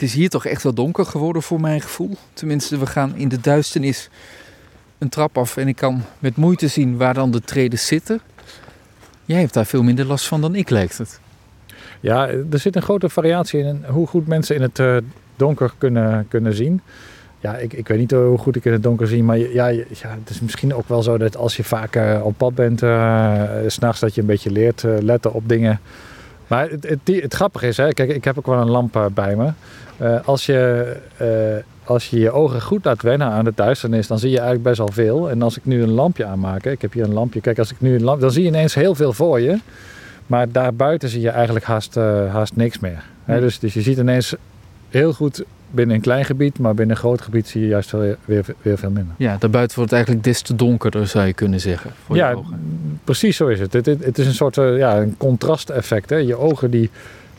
Het is hier toch echt wel donker geworden voor mijn gevoel. Tenminste, we gaan in de duisternis een trap af en ik kan met moeite zien waar dan de treden zitten. Jij hebt daar veel minder last van dan ik, lijkt het. Ja, er zit een grote variatie in hoe goed mensen in het uh, donker kunnen, kunnen zien. Ja, ik, ik weet niet hoe goed ik in het donker zie, maar ja, ja, het is misschien ook wel zo dat als je vaak op pad bent, uh, s'nachts dat je een beetje leert letten op dingen. Maar het, het, het, grappige is, hè, kijk, ik heb ook wel een lamp bij me. als je als je je ogen goed laat wennen aan de duisternis, dan zie je eigenlijk best wel veel. En als ik nu een lampje aanmaak, ik heb hier een lampje, kijk, als ik nu een lampje, dan zie je ineens heel veel voor je. Maar daarbuiten zie je eigenlijk haast, uh, haast niks meer. dus, dus je ziet ineens heel goed binnen een klein gebied, maar binnen een groot gebied zie je juist weer, weer, weer veel minder. Ja, daarbuiten wordt het eigenlijk des te donkerder, zou je kunnen zeggen. Voor ja, je ogen. precies zo is het. Het, het, het is een soort uh, ja, een contrasteffect. Hè. Je ogen die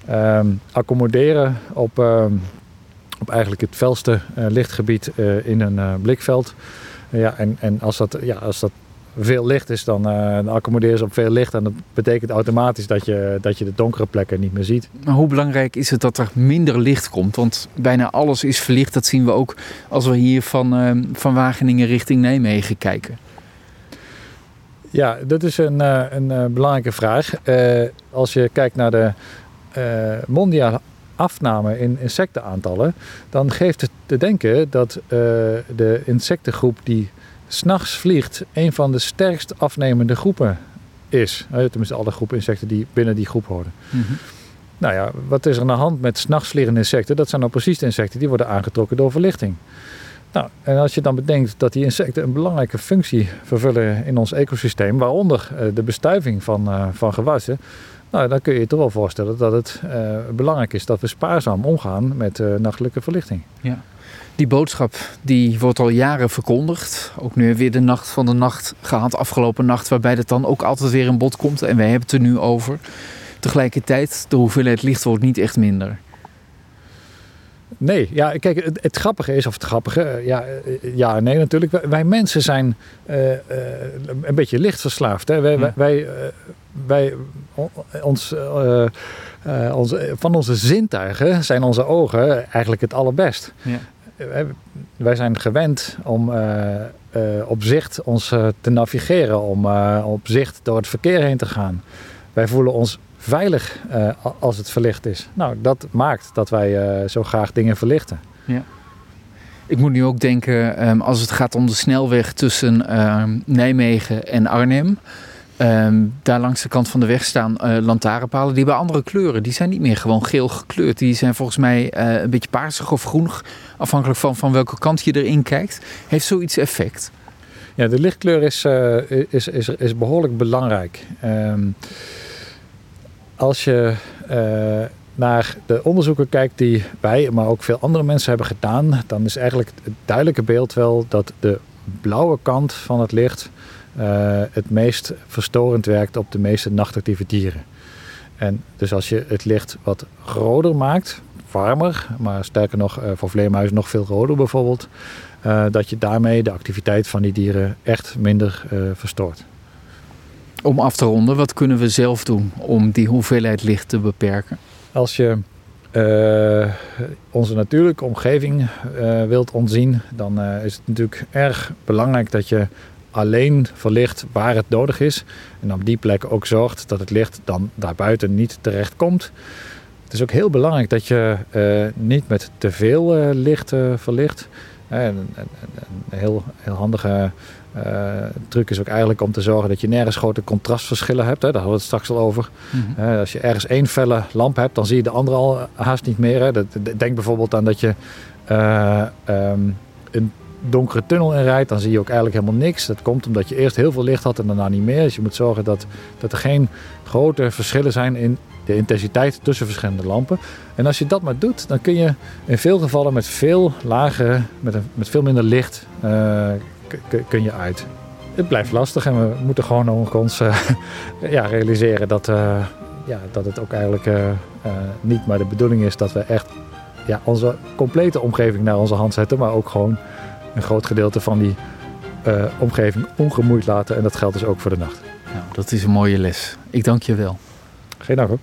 um, accommoderen op, um, op eigenlijk het felste uh, lichtgebied uh, in een uh, blikveld. ja, en, en als, dat, ja, als dat veel licht is, dan, dan accommodeer je op veel licht. En dat betekent automatisch dat je, dat je de donkere plekken niet meer ziet. Maar hoe belangrijk is het dat er minder licht komt? Want bijna alles is verlicht. Dat zien we ook als we hier van, van Wageningen richting Nijmegen kijken. Ja, dat is een, een belangrijke vraag. als je kijkt naar de mondiale afname in insectenaantallen, dan geeft het te denken dat uh, de insectengroep die s'nachts vliegt, een van de sterkst afnemende groepen is. Uh, tenminste, alle groepen insecten die binnen die groep horen. Mm -hmm. Nou ja, wat is er aan de hand met s'nachts vliegende insecten? Dat zijn nou precies de insecten die worden aangetrokken door verlichting. Nou, en als je dan bedenkt dat die insecten een belangrijke functie vervullen in ons ecosysteem, waaronder uh, de bestuiving van, van gewassen, nou, dan kun je je toch wel voorstellen dat het uh, belangrijk is dat we spaarzaam omgaan met uh, nachtelijke verlichting. Ja. Die boodschap die wordt al jaren verkondigd. Ook nu weer de nacht van de nacht gehad, afgelopen nacht, waarbij het dan ook altijd weer in bod komt. En wij hebben het er nu over. Tegelijkertijd, de hoeveelheid licht wordt niet echt minder. Nee, ja, kijk, het, het, grappige is, of het grappige, ja, ja nee natuurlijk. Wij, wij mensen zijn uh, uh, een beetje lichtverslaafd. Hè? Wij, ja. wij, wij, ons, onze, van onze zintuigen zijn onze ogen eigenlijk het allerbest. Ja. Wij zijn gewend om op zicht ons te navigeren, om op zicht door het verkeer heen te gaan. Wij voelen ons veilig als het verlicht is. Nou, dat maakt dat wij zo graag dingen verlichten. Ja. Ik moet nu ook denken, um, als het gaat om de snelweg tussen um, Nijmegen en Arnhem. Um, daar langs de kant van de weg staan uh, lantaarnpalen. Die hebben andere kleuren. Die zijn niet meer gewoon geel gekleurd. Die zijn volgens mij uh, een beetje paarsig of groenig. Afhankelijk van, van welke kant je erin kijkt. Heeft zoiets effect? Ja, de lichtkleur is, uh, is, is, is behoorlijk belangrijk. Um, als je naar de onderzoeken kijkt die wij, maar ook veel andere mensen hebben gedaan, dan is eigenlijk het duidelijke beeld wel dat de blauwe kant van het licht uh, het meest verstorend werkt op de meeste nachtactieve dieren. En dus als je het licht wat roder maakt, warmer, maar sterker nog uh, voor vleermuizen nog veel roder bijvoorbeeld, dat je daarmee de activiteit van die dieren echt minder verstoort. Om af te ronden, wat kunnen we zelf doen om die hoeveelheid licht te beperken? Als je onze natuurlijke omgeving wilt ontzien, dan is het natuurlijk erg belangrijk dat je alleen verlicht waar het nodig is. En op die plek ook zorgt dat het licht dan daarbuiten niet terecht komt. Het is ook heel belangrijk dat je niet met te veel licht verlicht. Een, een, een, heel, heel handige truc is ook eigenlijk om te zorgen dat je nergens grote contrastverschillen hebt. Hè. Daar hadden we het straks al over. Mm -hmm. als je ergens één felle lamp hebt, dan zie je de andere al haast niet meer. Hè. Denk bijvoorbeeld aan dat je um, een donkere tunnel in rijdt, dan zie je ook eigenlijk helemaal niks. Dat komt omdat je eerst heel veel licht had en daarna niet meer. Dus je moet zorgen dat, dat er geen grote verschillen zijn in de intensiteit tussen verschillende lampen. En als je dat maar doet, dan kun je in veel gevallen met veel lager, met, met veel minder licht, uh, kun je uit. Het blijft lastig en we moeten gewoon nog ons uh, ja, realiseren dat, uh, ja, dat het ook eigenlijk niet maar de bedoeling is dat we echt ja, onze complete omgeving naar onze hand zetten, maar ook gewoon een groot gedeelte van die uh, omgeving ongemoeid laten. En dat geldt dus ook voor de nacht. Nou, dat is een mooie les. Ik dank je wel. Geen dank hoor.